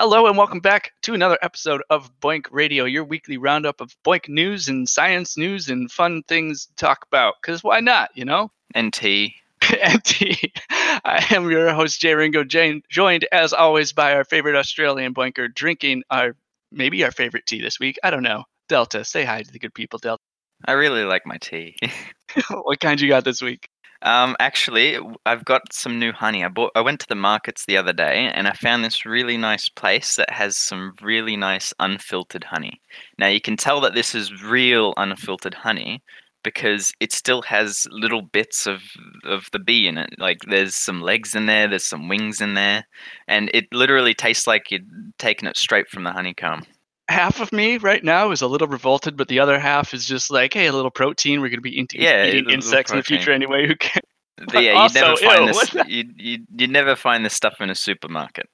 Hello and welcome back to another episode of BOINC Radio, your weekly roundup of BOINC news and science news and fun things to talk about. Because why not, you know? And tea. and tea. I am your host, Jay Ringo, Jane, joined as always by our favorite Australian boinker, drinking our maybe our favorite tea this week. I don't know. Delta, say hi to the good people, Delta. I really like my tea. what kind you got this week? Um, actually, I've got some new honey. I bought. I went to the markets the other day, and I found this really nice place that has some really nice unfiltered honey. Now you can tell that this is real unfiltered honey because it still has little bits of of the bee in it. Like there's some legs in there, there's some wings in there, and it literally tastes like you'd taken it straight from the honeycomb. Half of me right now is a little revolted, but the other half is just like, hey, a little protein. We're going to be eating, Yeah, eating insects in the future anyway. Who cares? But yeah, you'd never find ew, this. You you you never find this stuff in a supermarket.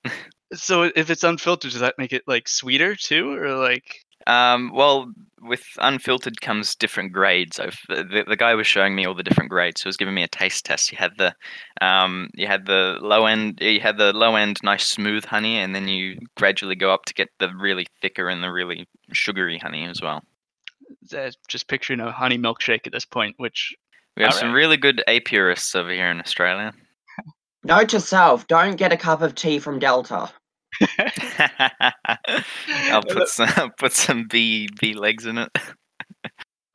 So if it's unfiltered, does that make it like sweeter too, or like? Um, well, with unfiltered comes different grades. I've, the, the guy was showing me all the different grades. He was giving me a taste test. You had the, um, you had the low end, you had the low end, nice smooth honey, and then you gradually go up to get the really thicker and the really sugary honey as well. Just picturing a honey milkshake at this point, which We have some right. really good apiarists over here in Australia. Note to self: don't get a cup of tea from Delta. I'll put some, put some bee bee legs in it.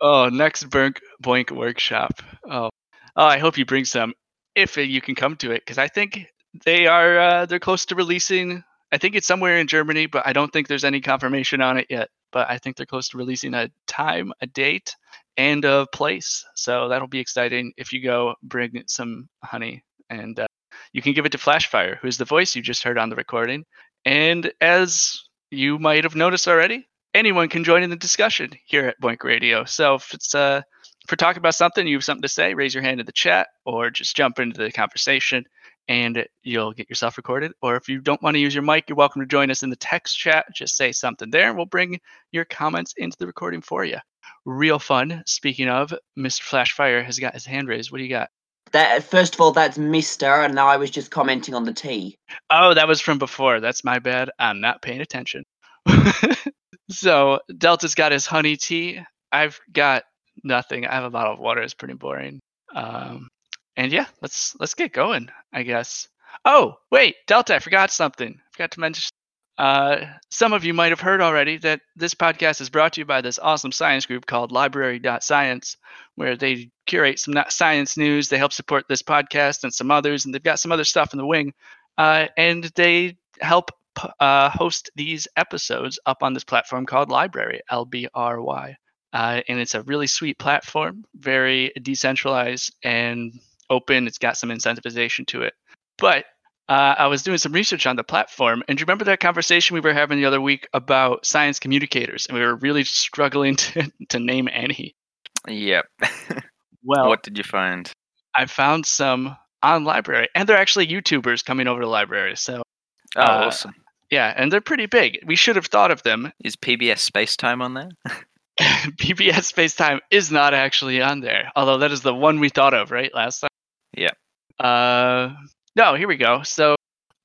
oh, next BOINC BOINC workshop. Oh, oh, I hope you bring some if you can come to it, because I think they are uh, they're close to releasing. I think it's somewhere in Germany, but I don't think there's any confirmation on it yet. But I think they're close to releasing a time, a date, and a place. So that'll be exciting. If you go, bring some honey, and uh, you can give it to Flashfire, who's the voice you just heard on the recording. And as you might have noticed already, anyone can join in the discussion here at BOINC Radio. So if it's uh, we're talking about something, you have something to say, raise your hand in the chat, or just jump into the conversation, and you'll get yourself recorded. Or if you don't want to use your mic, you're welcome to join us in the text chat. Just say something there, and we'll bring your comments into the recording for you. Real fun. Speaking of, Mr. Flashfire has got his hand raised. What do you got? That first of all, that's Mister, and now I was just commenting on the tea. Oh, that was from before. That's my bad. I'm not paying attention. so Delta's got his honey tea. I've got nothing. I have a bottle of water. It's pretty boring. Um, and yeah, let's let's get going. I guess. Oh wait, Delta, I forgot something. I forgot to mention. Uh, some of you might have heard already that this podcast is brought to you by this awesome science group called Library.science, where they curate some science news. They help support this podcast and some others, and they've got some other stuff in the wing uh, and they help uh, host these episodes up on this platform called Library, LBRY. Uh, and it's a really sweet platform, very decentralized and open. It's got some incentivization to it. But uh, I was doing some research on the platform, and do you remember that conversation we were having the other week about science communicators? And we were really struggling to, to name any. Yep. Well, what did you find? I found some on library, and they're actually YouTubers coming over to library. So Oh, uh, awesome. Yeah, and they're pretty big. We should have thought of them. Is PBS Space Time on there? PBS Space Time is not actually on there, although that is the one we thought of, right? Last time. Yeah. Uh, no, here we go. So,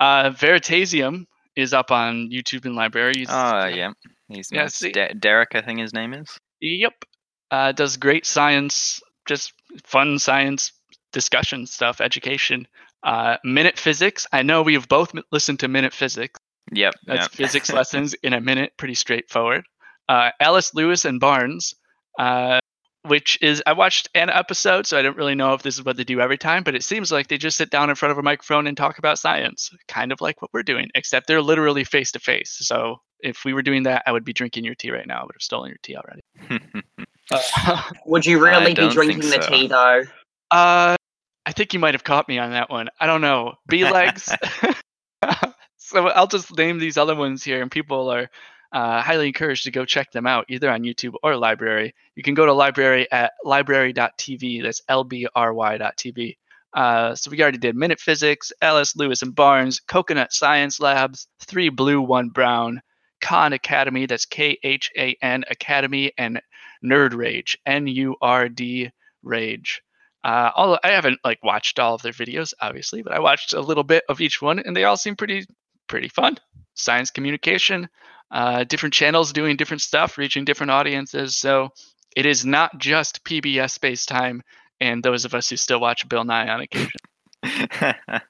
uh, Veritasium is up on YouTube and library. He's- Oh, yeah. He's Yeah, De- Derek, I think his name is. Yep. Uh, does great science, just fun science discussion stuff, education. Uh, Minute Physics. I know we have both listened to Minute Physics. Yep. That's yep. physics lessons in a minute, pretty straightforward. Uh, Alice Lewis and Barnes, uh, which is I watched an episode, so I don't really know if this is what they do every time, but it seems like they just sit down in front of a microphone and talk about science, kind of like what we're doing, except they're literally face to face. So if we were doing that, I would be drinking your tea right now. I would have stolen your tea already. Uh, Would you really be drinking think the so. tea though? Uh, I think you might have caught me on that one. I don't know. bee legs. so I'll just name these other ones here, and people are uh, highly encouraged to go check them out either on YouTube or library. You can go to library at library.tv. That's lbry.tv. Uh, so we already did Minute Physics, Ellis, Lewis, and Barnes, Coconut Science Labs, Three Blue, One Brown, Khan Academy. That's K H A N Academy, and NurdRage, N U R D Rage. Uh, although I haven't like watched all of their videos, obviously, but I watched a little bit of each one, and they all seem pretty pretty fun. Science communication, uh, different channels doing different stuff, reaching different audiences. So it is not just PBS space time and those of us who still watch Bill Nye on occasion.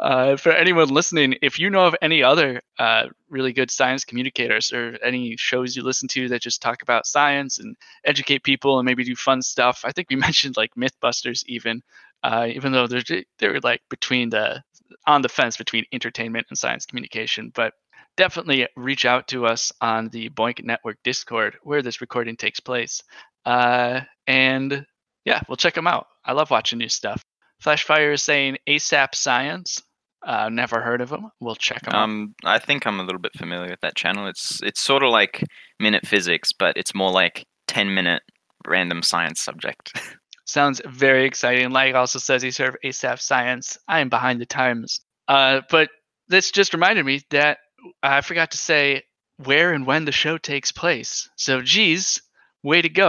Uh, for anyone listening, if you know of any other uh, really good science communicators or any shows you listen to that just talk about science and educate people and maybe do fun stuff, I think we mentioned like MythBusters even, uh, even though they're they're like between the on the fence between entertainment and science communication, but definitely reach out to us on the BOINC Network Discord where this recording takes place, uh, and yeah, we'll check them out. I love watching new stuff. Flashfire is saying ASAP Science. Uh, never heard of them. We'll check them out. um, I think I'm a little bit familiar with that channel. It's it's sort of like Minute Physics, but it's more like 10 minute random science subject. Sounds very exciting. Like also says he's heard of ASAP Science. I am behind the times. Uh, but this just reminded me that I forgot to say where and when the show takes place. So, geez, way to go.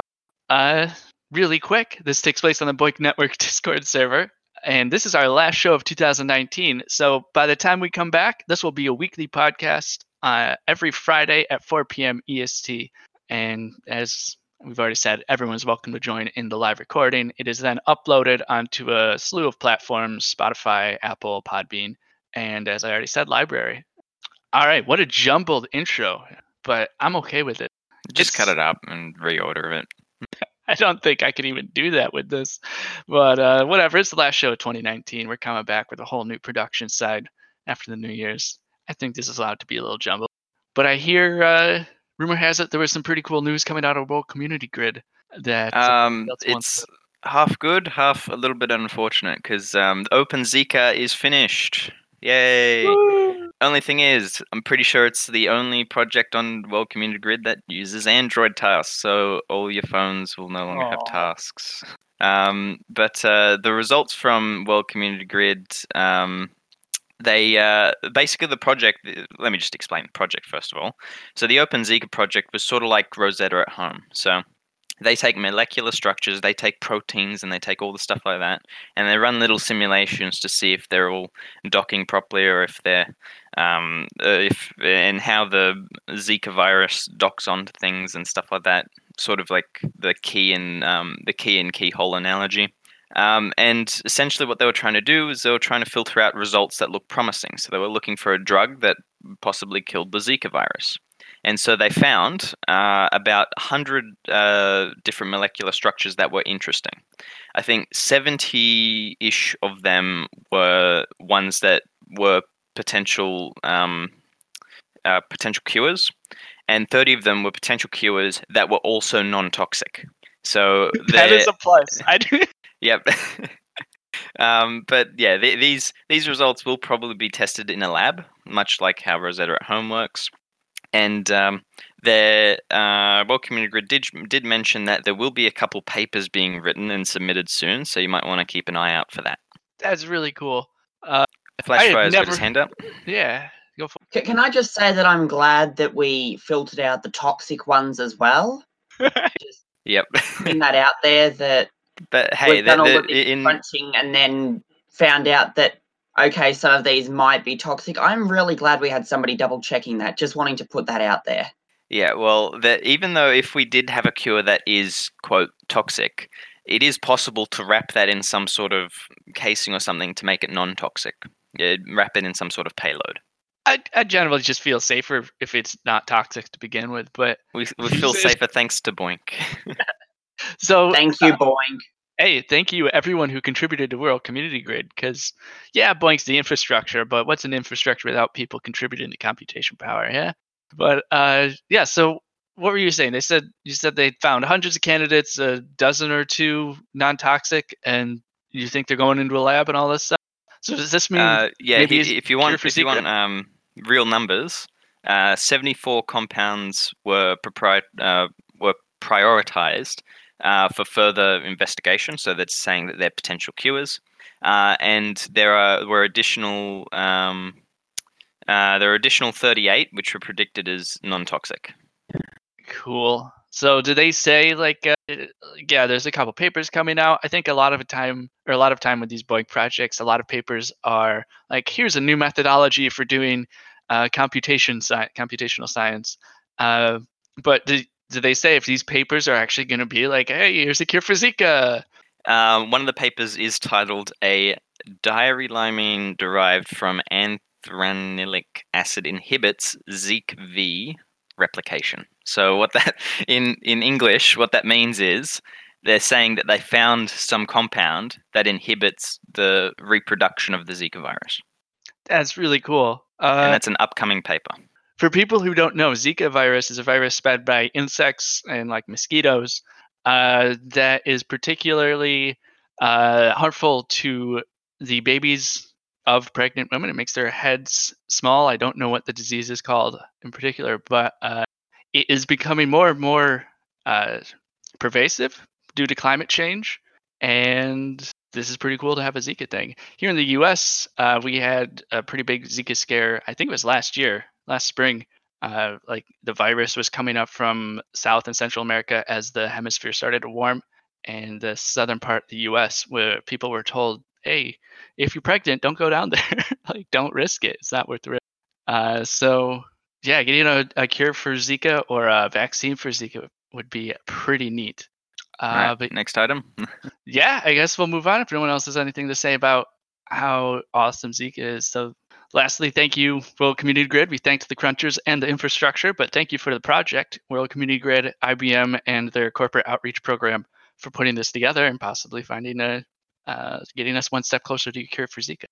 Uh, really quick, this takes place on the BOINC Network Discord server. And this is our last show of 2019. So by the time we come back, this will be a weekly podcast uh, every Friday at 4 p.m. EST. And as we've already said, everyone's welcome to join in the live recording. It is then uploaded onto a slew of platforms Spotify, Apple, Podbean, and as I already said, library. All right, what a jumbled intro, but I'm okay with it. Just cut it up and reorder it. I don't think I could even do that with this. But uh, whatever, it's the last show of 2019. We're coming back with a whole new production side after the New Year's. I think this is allowed to be a little jumbled. But I hear, uh, rumor has it, there was some pretty cool news coming out of World Community Grid that Um, it's half good, half a little bit unfortunate because um, OpenZika is finished. Yay! Woo! Only thing is, I'm pretty sure it's the only project on World Community Grid that uses Android tasks, so all your phones will no longer have tasks. Um, but uh, the results from World Community Grid, um, they uh, basically the project. Let me just explain the project first of all. So the OpenZika project was sort of like Rosetta at home. So they take molecular structures, they take proteins, and they take all the stuff like that, and they run little simulations to see if they're all docking properly or if they're um, uh, if and how the Zika virus docks onto things and stuff like that. Sort of like the key and um, the key and keyhole analogy. Um, and essentially, what they were trying to do is they were trying to filter out results that look promising. So they were looking for a drug that possibly killed the Zika virus. And so they found uh, about 100 uh, different molecular structures that were interesting. I think 70 ish of them were ones that were potential um, uh, potential cures, and 30 of them were potential cures that were also non toxic. So that is a plus. I do. Yep. um, but yeah, th- these these results will probably be tested in a lab, much like how Rosetta at Home works. And um, the uh, World Community Grid did did mention that there will be a couple papers being written and submitted soon, so you might want to keep an eye out for that. That's really cool. I had Flashfire's got his hand up. Yeah, go for Can I just say that I'm glad that we filtered out the toxic ones as well? it. Just Yep. putting that out there that but hey, we've done the- all the- of this in crunching and then found out that okay, some of these might be toxic. I'm really glad we had somebody double checking that. Just wanting to put that out there. Yeah, well, that even though if we did have a cure that is quote toxic, it is possible to wrap that in some sort of casing or something to make it non-toxic. Yeah, wrap it in some sort of payload. I, I generally just feel safer if it's not toxic to begin with. But We we feel safer thanks to BOINC. so Thank you, BOINC. hey, thank you everyone who contributed to World Community Grid. Because yeah, BOINC's the infrastructure, but what's an infrastructure without people contributing to computation power? Yeah. But uh, yeah. So what were you saying? They said you said they found hundreds of candidates, a dozen or two non-toxic, and you think they're going into a lab and all this stuff. So does this mean? Uh, yeah, maybe he- if you want for if you want um, real numbers, uh, 74 compounds were propri- uh, were prioritized uh, for further investigation. So that's saying that they're potential cures, uh, and there are were additional. Um, uh, there are additional 38 which were predicted as non-toxic. Cool. So do they say like, uh, yeah, there's a couple papers coming out. I think a lot of time, or a lot of time with these BOINC projects, a lot of papers are like, here's a new methodology for doing uh, computation sci- computational science. Uh, but do, do they say if these papers are actually going to be like, hey, here's a cure for Zika? Um, one of the papers is titled "A diarylamine derived from Anthranilic acid inhibits Zika V replication." So what that in in English, what that means is they're saying that they found some compound that inhibits the reproduction of the Zika virus. That's really cool. and Uh, that's an upcoming paper. for people who don't know, Zika virus is a virus spread by insects and like mosquitoes uh, that is particularly uh, harmful to the babies of pregnant women. It makes their heads small. I don't know what the disease is called in particular, but uh, it is becoming more and more uh, pervasive due to climate change. And this is pretty cool to have a Zika thing. Here in the US, uh, we had a pretty big Zika scare. I think it was last year, last spring. Uh, like the virus was coming up from South and Central America as the hemisphere started to warm, and the southern part of the US, where people were told, hey, if you're pregnant, don't go down there. like, don't risk it. It's not worth the risk. Uh, so, yeah, getting a, a cure for Zika or a vaccine for Zika would be pretty neat. Uh, All right, but next item. yeah, I guess we'll move on if no one else has anything to say about how awesome Zika is. So, lastly, thank you, World Community Grid. We thanked the crunchers and the infrastructure, but thank you for the project, World Community Grid, IBM, and their corporate outreach program for putting this together and possibly finding a uh, getting us one step closer to a cure for Zika.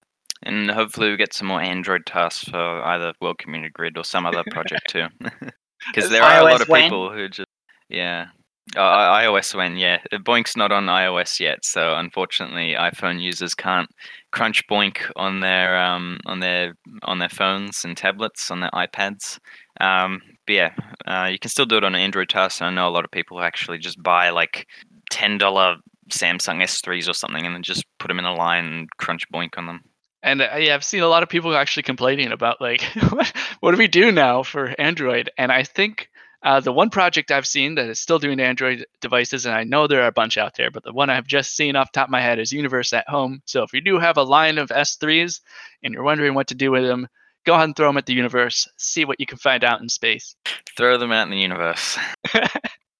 And hopefully we get some more Android tasks for either World Community Grid or some other project too. Because there are a lot of when? people who just yeah. Uh, I- iOS when yeah, Uh, BOINC's not on iOS yet, so unfortunately iPhone users can't crunch BOINC on their um on their on their phones and tablets on their iPads. Um, but yeah, uh, you can still do it on Android tasks. I know a lot of people who actually just buy like ten dollar Samsung S3s or something and then just put them in a line and crunch BOINC on them. And uh, yeah, I've seen a lot of people actually complaining about like, what, do we do now for Android? And I think uh, the one project I've seen that is still doing Android devices, and I know there are a bunch out there, but the one I've just seen off the top of my head is Universe at Home. So if you do have a line of S3s and you're wondering what to do with them, go ahead and throw them at the universe, see what you can find out in space. Throw them out in the universe.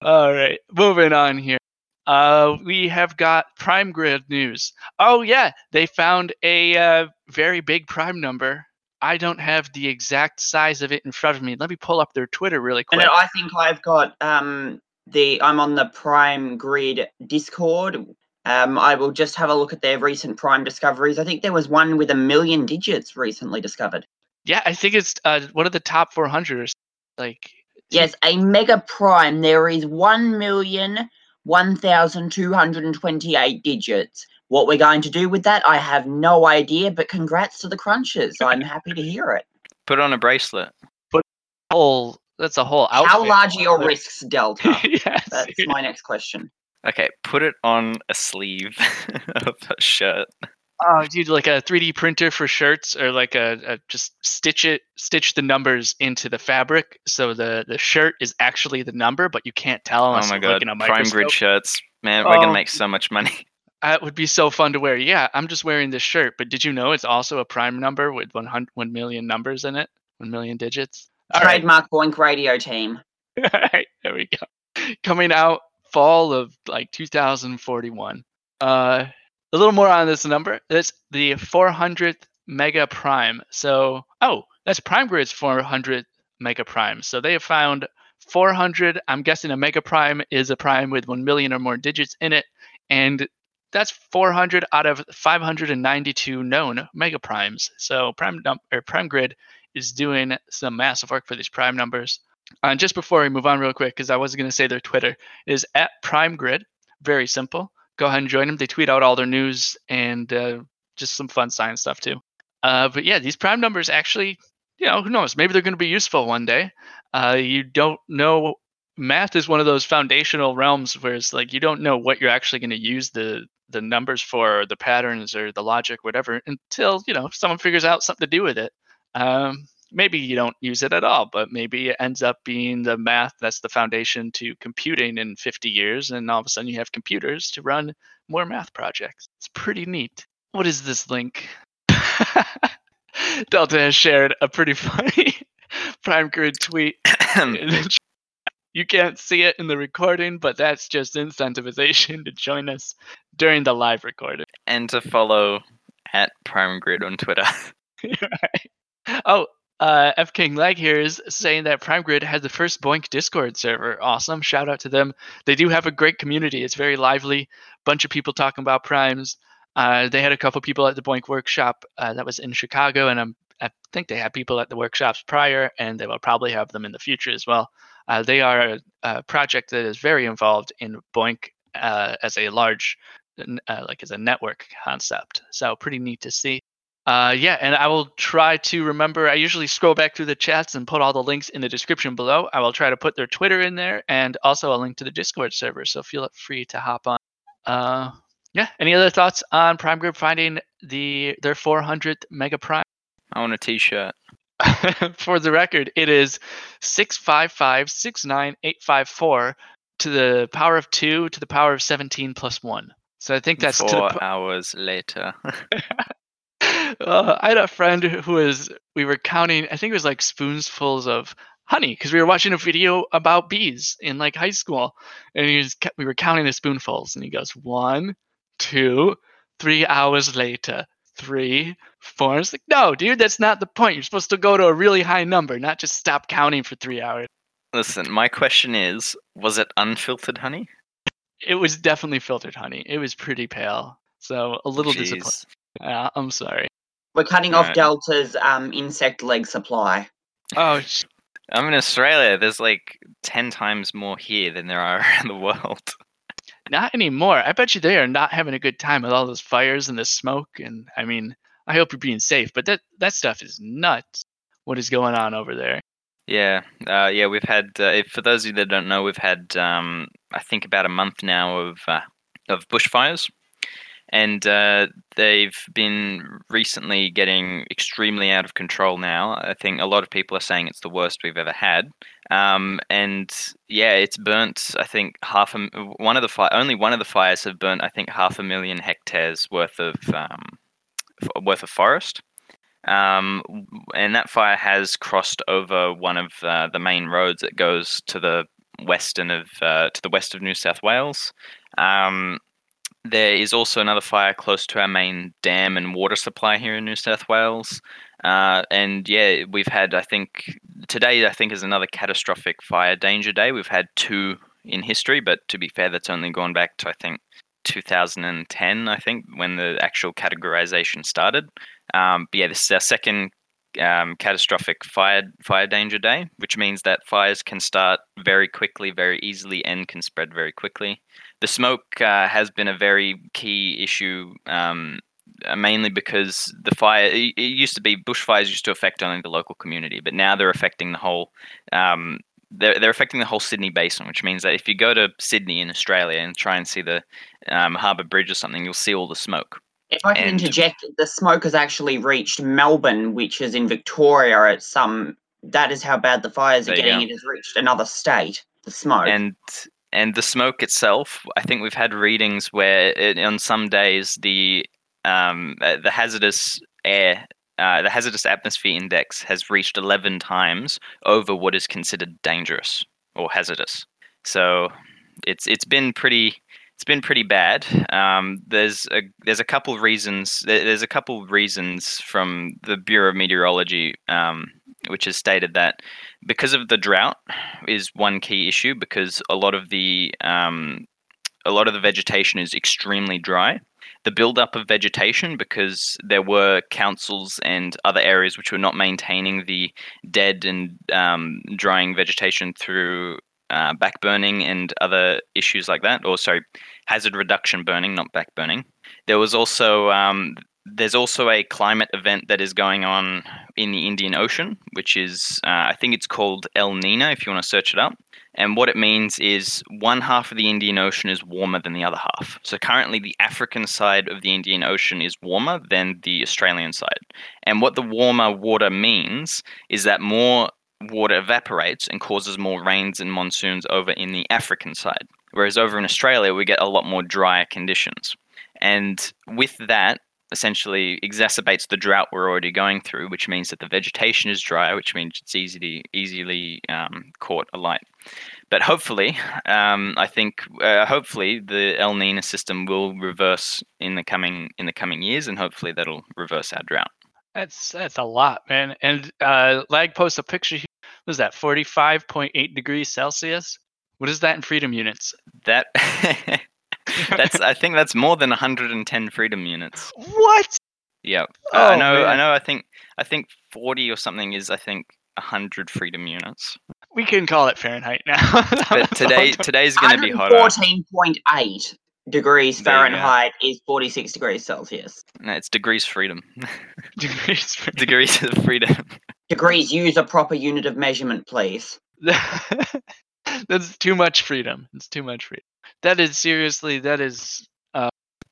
All right, moving on here. Uh, we have got Prime Grid news. Oh yeah, they found a uh, very big Prime number. I don't have the exact size of it in front of me. Let me pull up their Twitter really quick. And. I think I've got um the I'm on the Prime Grid Discord. Um, I will just have a look at their recent Prime discoveries. I think there was one with a million digits recently discovered. Yeah, I think it's uh, one of the top 400 like. Yes, a mega prime. There is one million one thousand two hundred and twenty-eight digits. What we're going to do with that, I have no idea. But congrats to the crunchers. I'm happy to hear it. Put on a bracelet. Put Whole that's a whole outfit. How large are your Like- risks, Delta? yes. That's my next question. Okay, put it on a sleeve of a shirt. Oh, dude, like a 3D printer for shirts, or like a, a just stitch it, stitch the numbers into the fabric, so the the shirt is actually the number, but you can't tell Oh my you god, a Prime. Grid shirts. Man, we're Oh. gonna make so much money. That would be so fun to wear. Yeah, I'm just wearing this shirt, but did you know it's also a prime number with 100, 1 million numbers in it? 1 million digits? All right. Trademark BOINC Radio Team. Alright, there we go. Coming out fall of like 2041. Uh, a little more on this number. That's the 400th mega prime. So, oh, that's Prime Grid's 400th mega prime. So they have found 400. I'm guessing a mega prime is a prime with 1 million or more digits in it. And that's 400 out of 592 known mega primes. So Prime num- or Prime Grid is doing some massive work for these prime numbers. And just before we move on, real quick, because I was going to say their Twitter is at Prime Grid. Very simple. Go ahead and join them. They tweet out all their news and uh, just some fun science stuff too. Uh, but yeah, these prime numbers actually, you know, who knows? Maybe they're going to be useful one day. Uh, you don't know. Math is one of those foundational realms where it's like you don't know what you're actually going to use the the numbers for, or the patterns or the logic, whatever, until you know someone figures out something to do with it. Um, maybe you don't use it at all, but maybe it ends up being the math that's the foundation to computing in 50 years, and all of a sudden you have computers to run more math projects. It's pretty neat. What is this link? Delta has shared a pretty funny Prime Grid tweet. you can't see it in the recording, but that's just incentivization to join us during the live recording. and to follow at Prime Grid on Twitter. right. Oh, uh, F King Leg here is saying that Prime Grid had the first BOINC Discord server. Awesome. Shout out to them. They do have a great community. It's very lively. Bunch of people talking about primes. Uh, they had a couple people at the BOINC workshop uh, that was in Chicago, and I'm, I think they had people at the workshops prior, and they will probably have them in the future as well. Uh, they are a, a project that is very involved in BOINC uh, as a large, uh, like as a network concept. So pretty neat to see. Uh, yeah, and I will try to remember. I usually scroll back through the chats and put all the links in the description below. I will try to put their Twitter in there and also a link to the Discord server. So feel free to hop on. Uh, yeah. Any other thoughts on Prime Grid finding the their 400th Mega Prime? I want a T-shirt. For the record, it is six five five six nine eight five four to the power of two to the power of 17 plus one. So I think that's the Four po- hours later. uh, I had a friend who was we were counting. I think it was like spoonsfuls of honey because we were watching a video about bees in like high school, and he was we were counting the spoonfuls, and he goes one, two, three hours later, three, four. It's like, no, dude, that's not the point. You're supposed to go to a really high number, not just stop counting for three hours. Listen, my question is, was it unfiltered honey? It was definitely filtered honey. It was pretty pale, so a little disappointing. Jeez. Yeah, I'm sorry. We're cutting off Right. Delta's um, insect leg supply. Oh, sh- I'm in Australia. There's like ten times more here than there are around the world. Not anymore. I bet you they are not having a good time with all those fires and the smoke. And I mean, I hope you're being safe, but that that stuff is nuts. What is going on over there? Yeah, uh, yeah. We've had, uh, if, for those of you that don't know, we've had, um, I think, about a month now of uh, of bushfires, and uh, they've been recently getting extremely out of control. Now, I think a lot of people are saying it's the worst we've ever had. Um, and yeah, it's burnt. I think half a one of the fi- only one of the fires have burnt. I think half a million hectares worth of um, f- worth of forest. Um, and that fire has crossed over one of uh, the main roads that goes to the western of uh, to the west of New South Wales. Um, there is also another fire close to our main dam and water supply here in New South Wales. Uh, and yeah, we've had, I think, today, I think, is another catastrophic fire danger day. We've had two in history, but to be fair, that's only gone back to, I think, 2010, I think, when the actual categorization started. Um, but yeah, this is our second um, catastrophic fire fire danger day, which means that fires can start very quickly, very easily, and can spread very quickly. The smoke uh, has been a very key issue, um, uh, mainly because the fire. It, it used to be bushfires used to affect only the local community, but now they're affecting the whole. Um, they're, they're affecting the whole Sydney basin, which means that if you go to Sydney in Australia and try and see the um, Harbour Bridge or something, you'll see all the smoke. If I can And- interject, the smoke has actually reached Melbourne, which is in Victoria. At some, that is how bad the fires are getting. It has reached another state. The smoke. and and the smoke itself i think we've had readings where it, on some days the um uh, the hazardous air uh, the hazardous atmosphere index has reached 11 times over what is considered dangerous or hazardous. So it's it's been pretty it's been pretty bad. Um, there's a there's a couple of reasons there's a couple reasons from the bureau of meteorology um, which has stated that because of the drought is one key issue because a lot of the um, a lot of the vegetation is extremely dry. The buildup of vegetation, because there were councils and other areas which were not maintaining the dead and um, drying vegetation through uh, and other issues like that, or sorry, hazard reduction burning, not back burning. There was also um, there's also a climate event that is going on in the Indian Ocean, which is, uh, I think it's called El Nino, if you want to search it up. And what it means is one half of the Indian Ocean is warmer than the other half. So currently, the African side of the Indian Ocean is warmer than the Australian side. And what the warmer water means is that more water evaporates and causes more rains and monsoons over in the African side. Whereas over in Australia, we get a lot more drier conditions. And with that, essentially exacerbates the drought we're already going through, which means that the vegetation is dry, which means it's easily easily um, caught alight. But hopefully, um, I think uh, hopefully the El Nino system will reverse in the coming in the coming years, and hopefully that'll reverse our drought. That's that's a lot, man. And uh, Lag posts a picture. Here. What is that? Forty-five point eight degrees Celsius. What is that in freedom units? That that's I think that's more than 110 freedom units. What? Yeah, Oh, I know. I know. I think I think 40 or something is I think 100 freedom units. We can call it Fahrenheit now. But today today's going to be hotter. 114.8 degrees There you. Fahrenheit is 46 degrees Celsius. No, it's degrees freedom. degrees. for- degrees of freedom. Degrees, use a proper unit of measurement, please. That's too much freedom. It's too much freedom. That is seriously. That is.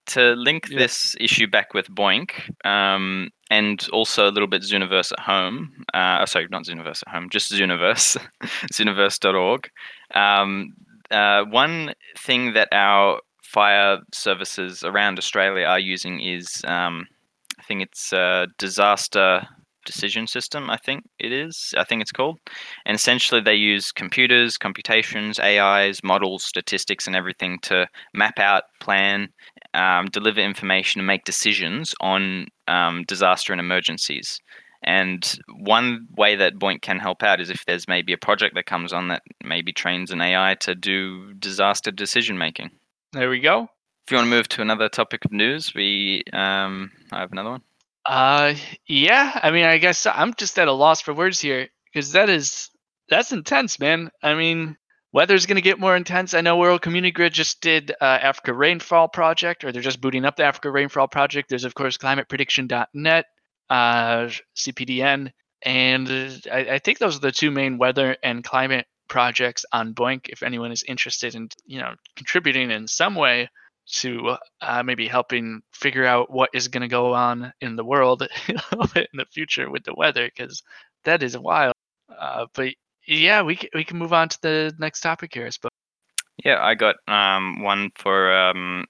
to link Yeah. this issue back with BOINC, um, and also a little bit Zooniverse at home. Uh, oh, sorry, not Zooniverse at home, just Zooniverse, Zooniverse.org. Um, uh, one thing that our fire services around Australia are using is, um, I think it's a disaster decision system. I think it is. I think it's called. And essentially, they use computers, computations, AIs, models, statistics, and everything to map out, plan, um, deliver information and make decisions on um, disaster and emergencies. And one way that BOINC can help out is if there's maybe a project that comes on that maybe trains an AI to do disaster decision making. There we go. If you want to move to another topic of news, we um, I have another one. Uh, yeah. I mean, I guess I'm just at a loss for words here because that is that's intense, man. I mean, weather's gonna get more intense. I know World Community Grid just did uh, Africa Rainfall Project, or they're just booting up the Africa Rainfall Project. There's of course ClimatePrediction.net, uh, CPDN, and I, I think those are the two main weather and climate projects on BOINC. If anyone is interested in, you know, contributing in some way to uh, maybe helping figure out what is going to go on in the world in the future with the weather, because that is wild. Uh, but yeah, we can, we can move on to the next topic here, I suppose. Yeah, I got um, one for um,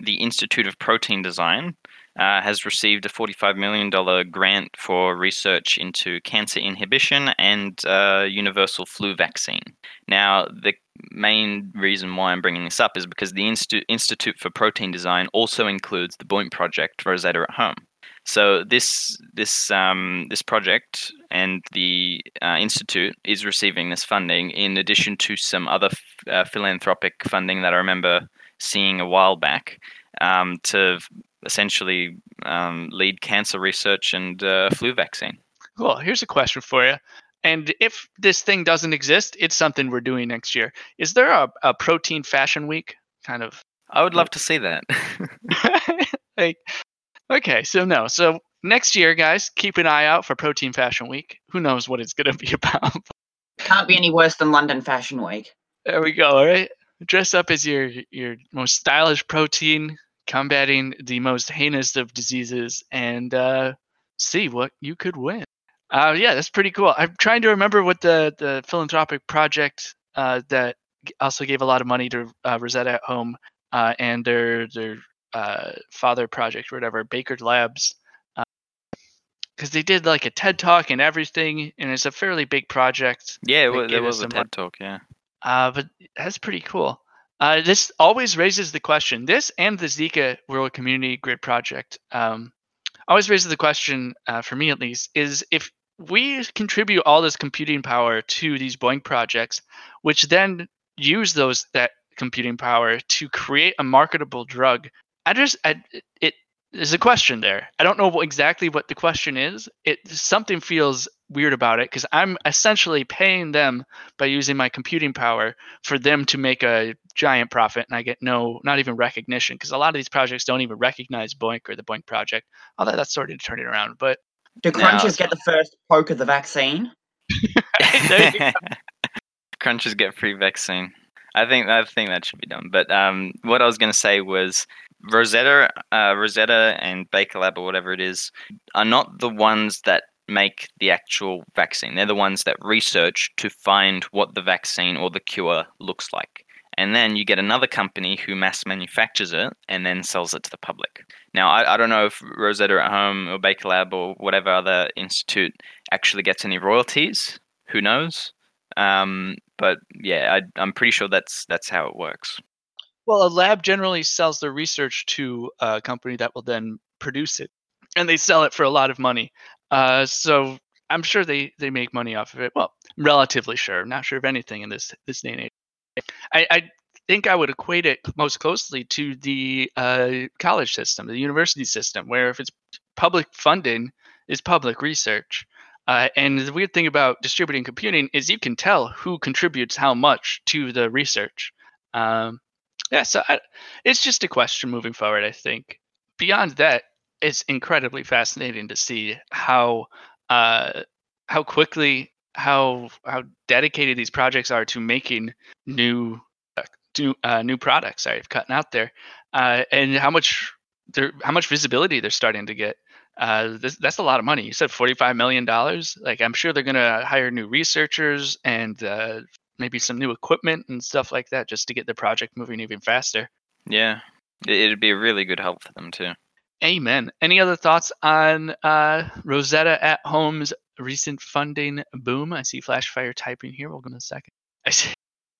the Institute of Protein Design. Uh, has received a $45 million grant for research into cancer inhibition and uh, universal flu vaccine. Now, the main reason why I'm bringing this up is because the Instu- Institute for Protein Design also includes the BOINC project Rosetta at Home. So this this um, this project and the uh, institute is receiving this funding in addition to some other f- uh, philanthropic funding that I remember seeing a while back um, to essentially um, lead cancer research and uh, flu vaccine. Cool. Here's a question for you. And if this thing doesn't exist, it's something we're doing next year. Is there a, a protein fashion week? Kind of I would love to see that. like okay so no so next year guys keep an eye out for protein fashion week who knows what it's going to be about Can't be any worse than London Fashion Week. there we go all right dress up as your your most stylish protein combating the most heinous of diseases and uh see what you could win uh yeah that's pretty cool i'm trying to remember what the the philanthropic project uh that also gave a lot of money to uh, rosetta at home uh and their their uh, father project or whatever, Baker Labs, because they did like a TED talk and everything, and it's a fairly big project. yeah, it there was a TED talk. Yeah. Uh, but that's pretty cool. Uh, this always raises the question. This and the Zika World Community Grid project um, always raises the question, uh, for me at least, is if we contribute all this computing power to these BOINC projects, which then use those that computing power to create a marketable drug. I just I, a question there. I don't know what, exactly what the question is. It something feels weird about it because I'm essentially paying them by using my computing power for them to make a giant profit and I get no, not even recognition because a lot of these projects don't even recognize BOINC or the BOINC project. Although that's sort of turning around, but Do Now- crunchers get the first poke of the vaccine? There you Crunchers get free vaccine. I think I think that should be done. But um, what I was going to say was Rosetta, uh, Rosetta, and Baker Lab or whatever it is, are not the ones that make the actual vaccine. They're the ones that research to find what the vaccine or the cure looks like. And then you get another company who mass manufactures it and then sells it to the public. Now, I, I don't know if Rosetta at Home or Baker Lab or whatever other institute actually gets any royalties. Who knows? Um, but yeah, I, I'm pretty sure that's that's how it works. Well, a lab generally sells their research to a company that will then produce it, and they sell it for a lot of money. Uh, so I'm sure they they make money off of it. Well, relatively sure. I'm Not sure of anything in this this day and age. I, I think I would equate it most closely to the uh, college system, the university system, where if it's public funding, is public research. Uh, and the weird thing about distributing computing is you can tell who contributes how much to the research. Um, yeah, so I, it's just a question moving forward. I think beyond that, it's incredibly fascinating to see how uh, how quickly how how dedicated these projects are to making new uh, to, uh, new products. Sorry, I've cutting out there, uh, and how much they're how much visibility they're starting to get. Uh, this, that's a lot of money. You said forty-five million dollars. Like I'm sure they're gonna hire new researchers and uh, maybe some new equipment and stuff like that just to get the project moving even faster. Yeah, it'd be a really good help for them too. Amen. Any other thoughts on uh, Rosetta at Home's recent funding boom? I see Flashfire typing here. We'll go in a second. I see.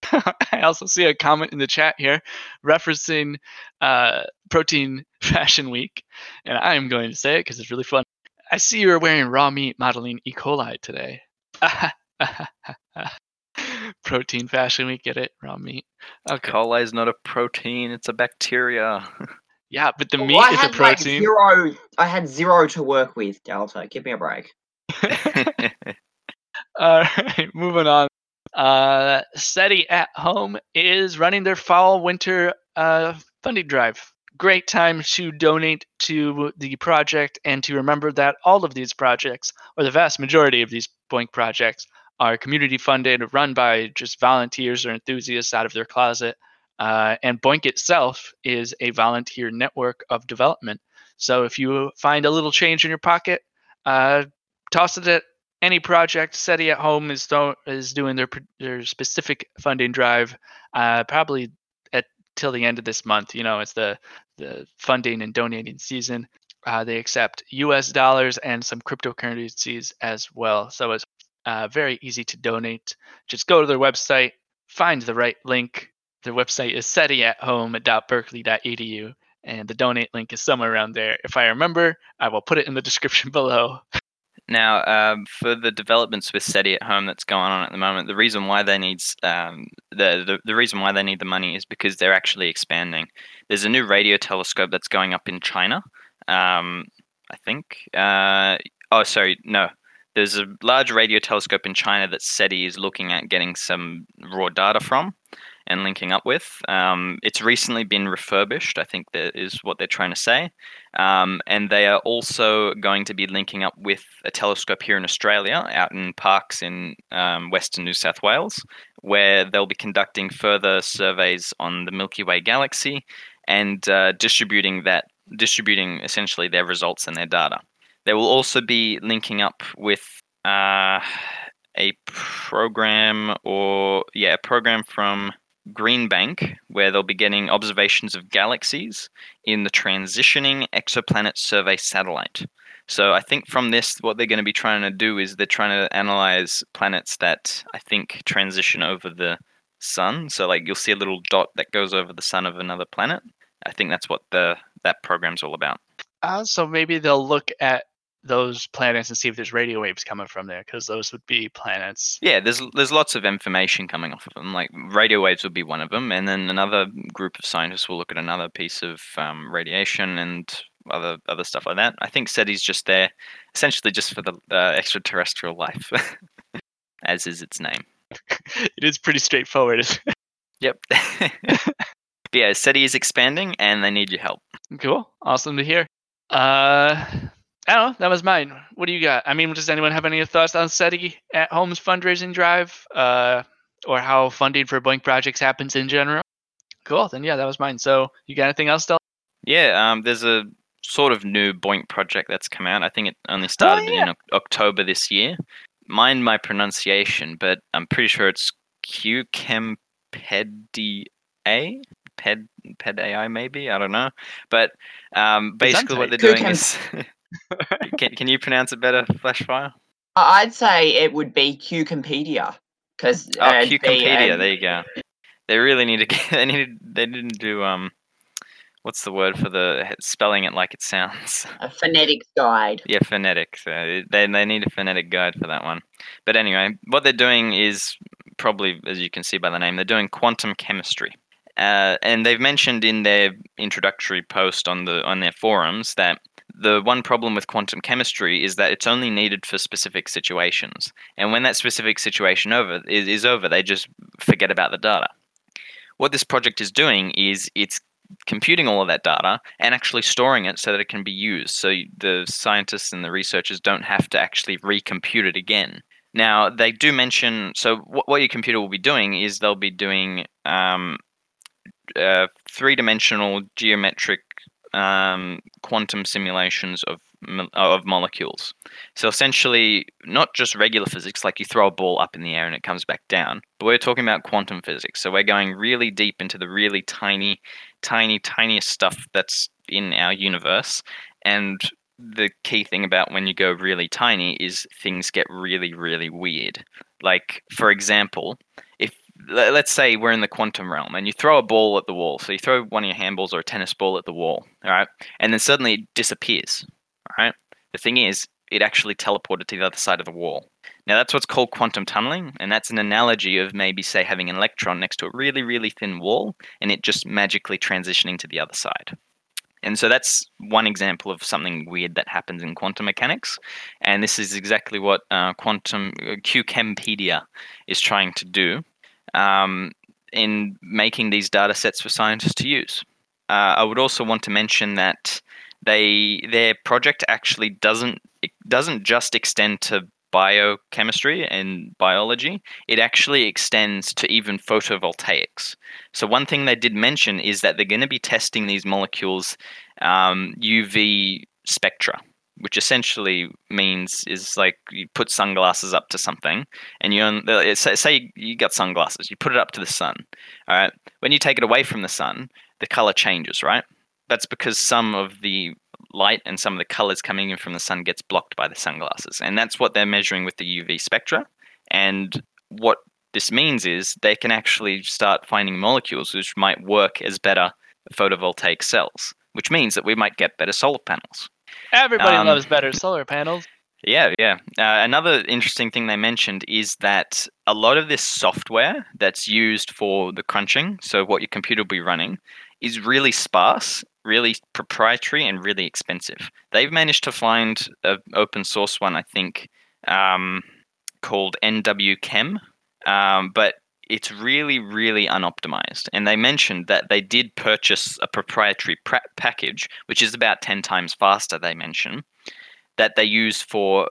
I also see a comment in the chat here referencing uh, Protein Fashion Week, and I am going to say it because it's really fun. I see you're wearing raw meat modeling E. coli today. Protein Fashion Week, get it? Raw meat. Okay. Coli is not a protein; it's a bacteria. Yeah, but the Well, meat I is a had like protein. zero. I had zero to work with, Delta. Give me a break. All right, moving on. Uh, SETI at Home is running their fall winter uh, funding drive. Great time to donate to the project and to remember that all of these projects, or the vast majority of these BOINC projects, are community funded, or run by just volunteers or enthusiasts out of their closet. Uh, and BOINC itself is a volunteer network of development. So if you find a little change in your pocket, uh, toss it at any project SETI at home is is doing their their specific funding drive uh, probably at till the end of this month. You know, it's the the funding and donating season. Uh, they accept U.S. dollars and some cryptocurrencies as well. So it's uh, very easy to donate. Just go to their website, find the right link. Their website is SETI at seti@home.berkeley.edu, and the donate link is somewhere around there. If I remember, I will put it in the description below. Now, um, for the developments with SETI at home that's going on at the moment, the reason why they need um, the, the the reason why they need the money is because they're actually expanding. There's a new radio telescope that's going up in China. Um, I think. Uh, oh, sorry, no. There's a large radio telescope in China that SETI is looking at getting some raw data from and linking up with. Um, it's recently been refurbished. I think that is what they're trying to say. Um, and they are also going to be linking up with a telescope here in Australia, out in Parkes in um, Western New South Wales, where they'll be conducting further surveys on the Milky Way galaxy and uh, distributing that, distributing essentially their results and their data. They will also be linking up with uh, a program, or yeah, a program from Green Bank, where they'll be getting observations of galaxies in the transitioning exoplanet survey satellite. So I think from this, what they're going to be trying to do is they're trying to analyze planets that I think transition over the sun. So like you'll see a little dot that goes over the sun of another planet. I think that's what the that program's all about. Uh, so maybe they'll look at those planets and see if there's radio waves coming from there, because those would be planets. Yeah, there's there's lots of information coming off of them. Like radio waves would be one of them, and then another group of scientists will look at another piece of um, radiation and other other stuff like that. I think SETI's just there, essentially just for the uh, extraterrestrial life, as is its name. it is pretty straightforward. Yep. Yeah, SETI is expanding and they need your help. Cool. Awesome to hear. Uh, Don't know. That was mine. What do you got? I mean, does anyone have any thoughts on SETI at Home's fundraising drive, uh, or how funding for BOINC projects happens in general? Cool. Then yeah, that was mine. So you got anything else, Del? Yeah, um, there's a sort of new BOINC project that's come out. I think it only started yeah. in Oc- October this year. Mind my pronunciation, but I'm pretty sure it's Qcampedia. Ped Ped AI maybe I don't know, but um, basically what they're doing is. can can you pronounce it better, Flashfire? I'd say it would be Qcompedia because Oh, Qcompedia. There you go. They really need to get. They need. They didn't do um. What's the word for the spelling it like it sounds? a phonetics guide. Yeah, phonetic. So they they need a phonetic guide for that one. But anyway, what they're doing is probably, as you can see by the name, they're doing quantum chemistry. Uh, and they've mentioned in their introductory post on the on their forums that the one problem with quantum chemistry is that it's only needed for specific situations. And when that specific situation over is, is over, they just forget about the data. What this project is doing is it's computing all of that data and actually storing it so that it can be used. So the scientists and the researchers don't have to actually recompute it again. Now they do mention so what, what your computer will be doing is they'll be doing um, uh, three-dimensional geometric um, quantum simulations of of molecules. So essentially, not just regular physics, like you throw a ball up in the air and it comes back down, but we're talking about quantum physics. So we're going really deep into the really tiny, tiny, tiniest stuff that's in our universe. And the key thing about when you go really tiny is things get really, really weird. Like, for example, if let's say we're in the quantum realm and you throw a ball at the wall. So you throw one of your handballs or a tennis ball at the wall, all right? And then suddenly it disappears, all right? The thing is, it actually teleported to the other side of the wall. Now that's what's called quantum tunneling, and that's an analogy of maybe say having an electron next to a really, really thin wall and it just magically transitioning to the other side. And so that's one example of something weird that happens in quantum mechanics. And this is exactly what uh, quantum uh, QuChemPedIA is trying to do um, in making these data sets for scientists to use. Uh, I would also want to mention that they their project actually doesn't it doesn't just extend to biochemistry and biology. It actually extends to even photovoltaics. So one thing they did mention is that they're going to be testing these molecules um, UV spectra, which essentially means is like you put sunglasses up to something, and you uh, say say you got sunglasses, you put it up to the sun. All right, when you take it away from the sun, the color changes, right? That's because some of the light and some of the colors coming in from the sun gets blocked by the sunglasses, and that's what they're measuring with the UV spectra. And what this means is they can actually start finding molecules which might work as better photovoltaic cells, which means that we might get better solar panels. Everybody Um, loves better solar panels. Yeah, yeah. Uh, another interesting thing they mentioned is that a lot of this software that's used for the crunching, so what your computer will be running, is really sparse, really proprietary, and really expensive. They've managed to find an open source one, I think, um, called NWChem, um, but it's really, really unoptimized. And they mentioned that they did purchase a proprietary package, which is about 10 times faster, they mention, that they use for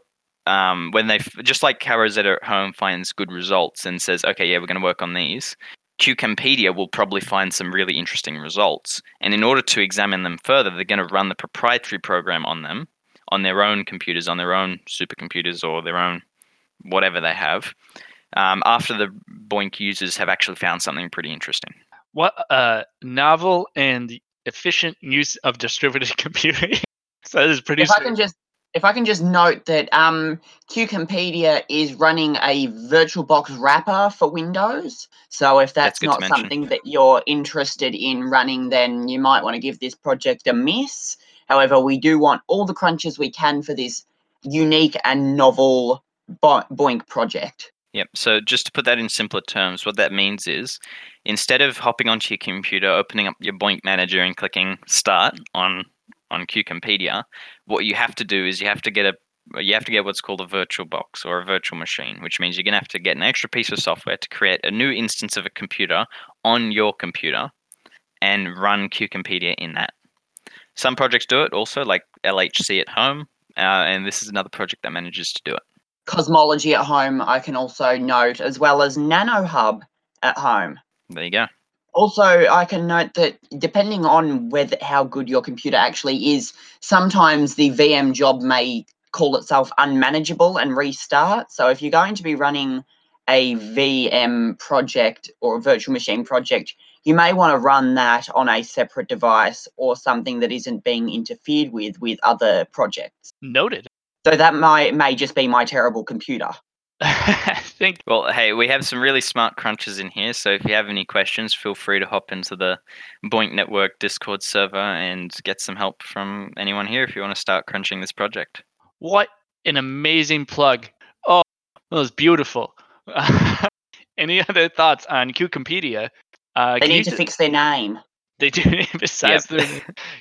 um, when they, just like how Rosetta at home finds good results and says, okay, yeah, we're going to work on these. QuChemPedIA will probably find some really interesting results. And in order to examine them further, they're going to run the proprietary program on them, on their own computers, on their own supercomputers, or their own whatever they have, um, after the BOINC users have actually found something pretty interesting. What a novel and efficient use of distributed computing. so that is pretty. If I can just if I can just note that um, QuChemPedIA is running a VirtualBox wrapper for Windows. So if That's that's, not something that you're interested in running, then you might want to give this project a miss. However, we do want all the crunches we can for this unique and novel Bo- BOINC project. Yep. So just to put that in simpler terms, what that means is instead of hopping onto your computer, opening up your BOINC manager and clicking start on on QuChemPedIA, what you have to do is you have to get a you have to get what's called a virtual box or a virtual machine, which means you're going to have to get an extra piece of software to create a new instance of a computer on your computer and run QuChemPedIA in that. Some projects do it also, like LHC at home, uh, and this is another project that manages to do it. Cosmology at home, I can also note, as well as NanoHub at home. There you go. Also, I can note that depending on whether how good your computer actually is, sometimes the VM job may call itself unmanageable and restart. So if you're going to be running a VM project or a virtual machine project, you may want to run that on a separate device or something that isn't being interfered with with other projects. Noted. So that might may just be my terrible computer. I think Well, hey, we have some really smart crunchers in here, so if you have any questions, feel free to hop into the BOINC Network Discord server and get some help from anyone here if you want to start crunching this project. what an amazing plug. Oh, that was beautiful. Any other thoughts on QuChemPedIA? Uh, They need to t- fix their name. They do. Besides their,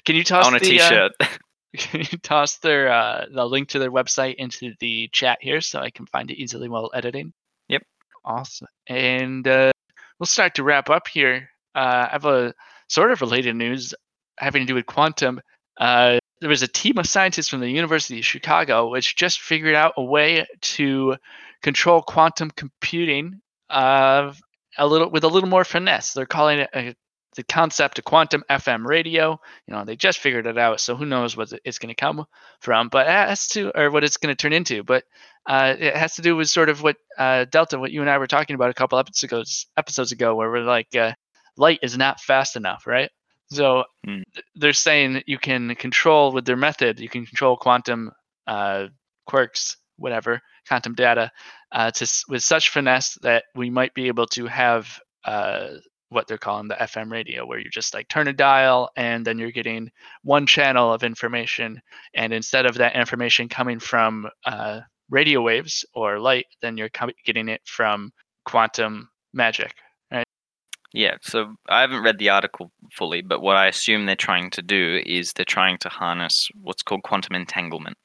can you toss On a the, uh, t-shirt. Can you toss their uh, the link to their website into the chat here so I can find it easily while editing? Yep. Awesome. And uh, we'll start to wrap up here. Uh, I have a sort of related news having to do with quantum. Uh, there was a team of scientists from the University of Chicago which just figured out a way to control quantum computing uh, a little with a little more finesse. They're calling it a, the concept of quantum FM radio. You know they just figured it out so who knows what it's going to come from but it has to or what it's going to turn into but uh, it has to do with sort of what uh, delta what you and i were talking about a couple episodes episodes ago where we're like uh, light is not fast enough right? So th- they're saying you can control with their method you can control quantum uh, quirks whatever quantum data uh, to with such finesse that we might be able to have uh, what they're calling the FM radio, where you just like turn a dial and then you're getting one channel of information. And instead of that information coming from uh, radio waves or light, then you're com- getting it from quantum magic. Yeah, so I haven't read the article fully, but what I assume they're trying to do is they're trying to harness what's called quantum entanglement.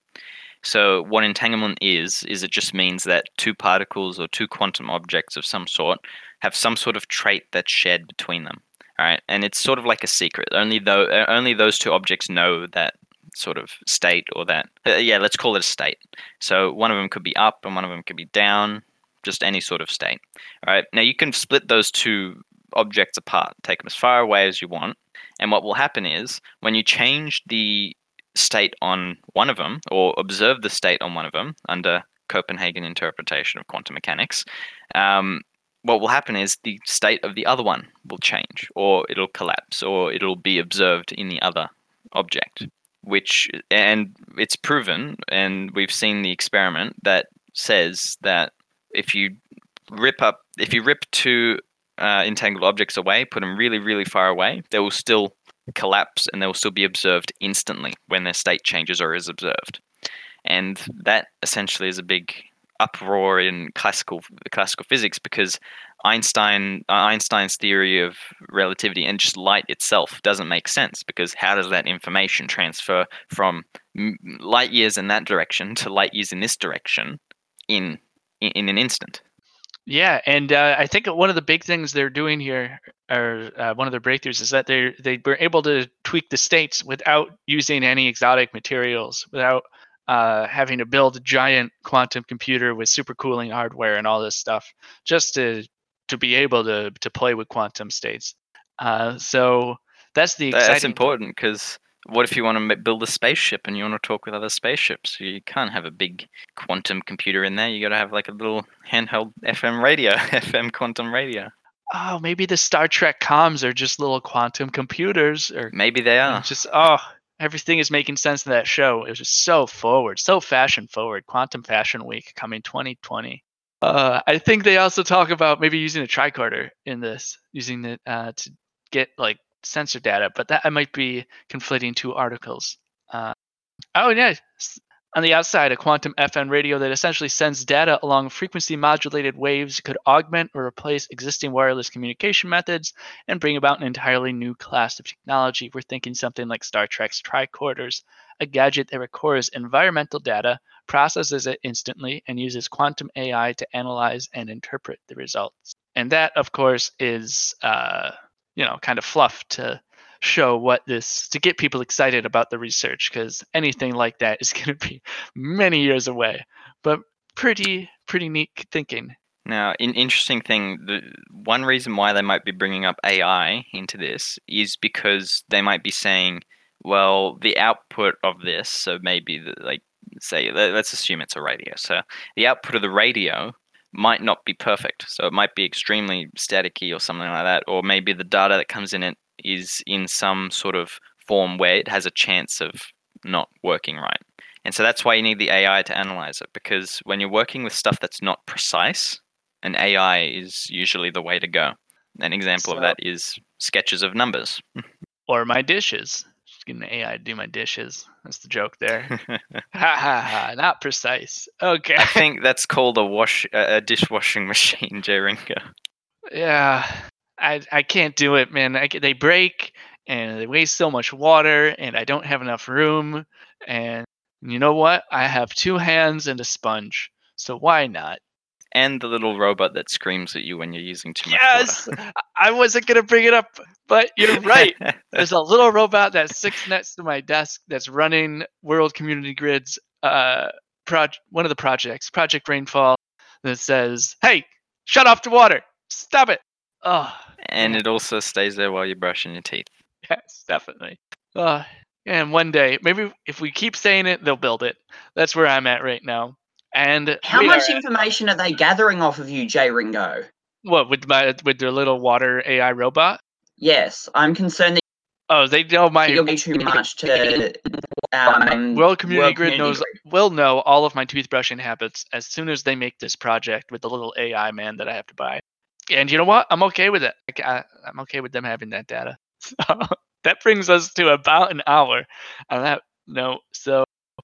So, what entanglement is, is it just means that two particles or two quantum objects of some sort have some sort of trait that's shared between them. All right, and it's sort of like a secret. Only though, only those two objects know that sort of state or that. Uh, yeah, let's call it a state. So one of them could be up and one of them could be down, just any sort of state. All right. Now you can split those two objects apart, take them as far away as you want, and what will happen is when you change the state on one of them or observe the state on one of them under Copenhagen interpretation of quantum mechanics, um, what will happen is the state of the other one will change, or it'll collapse, or it'll be observed in the other object. Which and it's proven, and we've seen the experiment that says that if you rip up, if you rip two uh, entangled objects away, put them really, really far away, they will still collapse and they will still be observed instantly when their state changes or is observed. And that essentially is a big uproar in classical classical physics because Einstein uh, Einstein's theory of relativity and just light itself doesn't make sense because how does that information transfer from light years in that direction to light years in this direction in in, in an instant? Yeah, and uh, I think one of the big things they're doing here, or uh, one of their breakthroughs, is that they they were able to tweak the states without using any exotic materials, without uh, having to build a giant quantum computer with supercooling hardware and all this stuff, just to to be able to to play with quantum states. Uh, so that's the. That's important because what if you want to build a spaceship and you want to talk with other spaceships? You can't have a big quantum computer in there. You got to have like a little handheld FM radio, FM quantum radio. Oh, maybe the Star Trek comms are just little quantum computers, or Maybe they are. just oh, everything is making sense in that show. It was just so forward, so fashion forward. Quantum Fashion Week coming 2020. Uh, I think they also talk about maybe using a tricorder in this, using it uh, to get like sensor data, but that I might be conflating two articles. Uh, oh yeah, On the outside, a quantum FM radio that essentially sends data along frequency modulated waves could augment or replace existing wireless communication methods and bring about an entirely new class of technology. We're thinking something like Star Trek's tricorders, a gadget that records environmental data, processes it instantly, and uses quantum AI to analyze and interpret the results. And that, of course, is uh, you know kind of fluff to show what this to get people excited about the research because anything like that is going to be many years away but pretty pretty neat thinking Now, an interesting thing, the one reason why they might be bringing up AI into this is because they might be saying, well, the output of this, so maybe the, like say let- let's assume it's a radio. So the output of the radio might not be perfect. So it might be extremely staticky or something like that, or maybe the data that comes in it is in some sort of form where it has a chance of not working right. And so that's why you need the AI to analyze it because when you're working with stuff that's not precise, an AI is usually the way to go. An example of that is sketches of numbers. or my dishes just getting the ai to do my dishes. That's the joke there. Ha ha ha. Not precise. Okay. I think that's called a wash a dishwashing machine, J Ringo. yeah. I i can't do it man. I, they break and they waste so much water and i don't have enough room. And you know what? I have two hands and a sponge. So why not And the little robot that screams at you when you're using too much yes water. i wasn't gonna bring it up but you're right. There's a little robot that sits next to my desk that's running world community grids uh proj- one of the projects project rainfall that says hey shut off the water. Stop it. Oh and it also stays there while you're brushing your teeth. yes definitely. Uh and one day maybe if we keep saying it they'll build it. That's where i'm at right now and How much information are they gathering off of you, J Ringo? what with my with their little water ai robot Yes, I'm concerned that oh they know my you'll be too much to um, World Community World Grid Community knows Grid. will know all of my toothbrushing habits as soon as they make this project with the little AI man that I have to buy. And you know what? I'm okay with it. I, I'm okay with them having that data. So that brings us to about an hour on that note. So,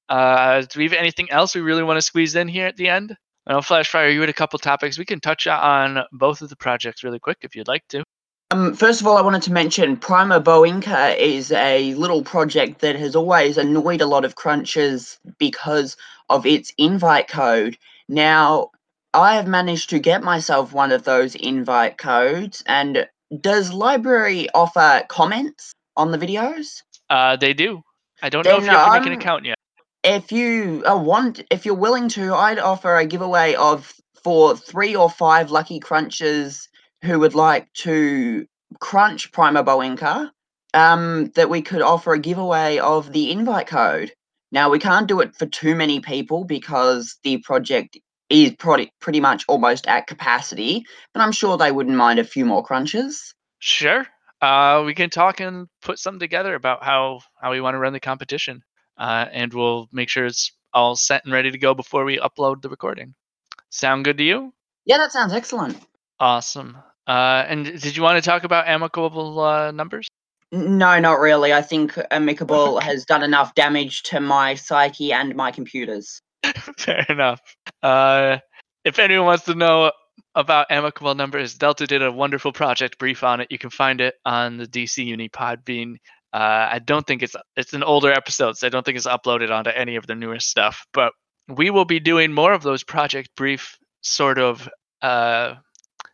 uh, do we have anything else we really want to squeeze in here at the end? I know Flashfire, you had a couple topics. We can touch on both of the projects really quick if you'd like to. Um, first of all, I wanted to mention Primaboinca is a little project that has always annoyed a lot of crunchers because of its invite code. Now, I have managed to get myself one of those invite codes. And does Library offer comments on the videos? Uh, they do. I don't know if Then, you have to make an um, account yet. If you uh, want, if you're willing to, I'd offer a giveaway of for three or five lucky crunchers who would like to crunch Primaboinca, um, that we could offer a giveaway of the invite code. Now we can't do it for too many people because the project is pretty pretty much almost at capacity, but I'm sure they wouldn't mind a few more crunches. Sure. Uh, we can talk and put something together about how how we want to run the competition, uh, and we'll make sure it's all set and ready to go before we upload the recording. Sound good to you? Yeah, that sounds excellent. Awesome. Uh, and did you want to talk about amicable uh, numbers? No, not really. I think Amicable has done enough damage to my psyche and my computers. Fair enough. Uh, if anyone wants to know about amicable numbers, Delta did a wonderful project brief on it. You can find it on the DC Uni Podbean. Uh, I don't think it's it's an older episode, so I don't think it's uploaded onto any of the newest stuff. But we will be doing more of those project brief sort of uh,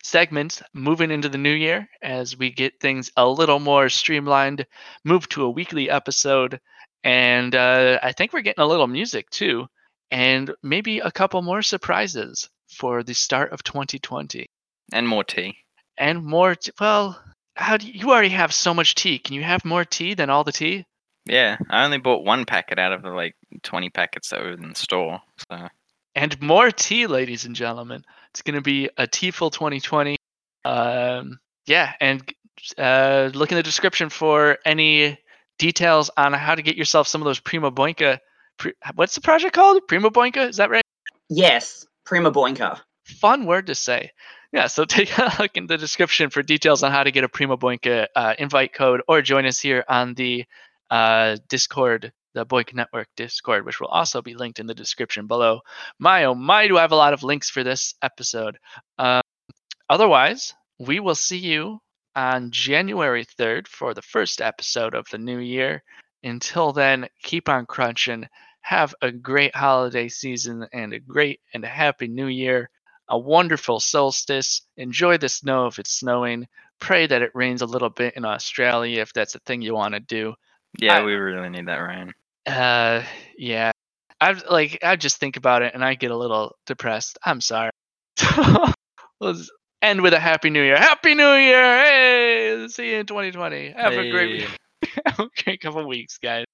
segments moving into the new year as we get things a little more streamlined, move to a weekly episode, and uh, I think we're getting a little music too and maybe a couple more surprises for the start of 2020 And more tea. and more t- well how do you, you already have so much tea. Can you have more tea than all the tea? Yeah, I only bought one packet out of the like 20 packets that were in the store. So. And more tea ladies and gentlemen. It's going to be a teaful 2020 um yeah and uh look in the description for any details on how to get yourself some of those Primaboinca pre, what's the project called? Primaboinca is that right? Yes, Primaboinca. fun word to say. Yeah, so take a look in the description for details on how to get a Primaboinca uh, invite code or join us here on the uh, Discord the BOINC Network Discord, which will also be linked in the description below. My oh my, do I have a lot of links for this episode. Uh, otherwise, we will see you on January 3rd for the first episode of the new year. Until then, keep on crunching. Have a great holiday season and a great and a happy new year. A wonderful solstice. Enjoy the snow if it's snowing. Pray that it rains a little bit in Australia if that's a thing you want to do. Yeah, I- we really need that rain. Uh, yeah. I like I just think about it and I get a little depressed. I'm sorry. Let's end with a happy new year. Happy new year! Hey, see you in 2020. Have a great, Hey. have a great couple weeks, guys.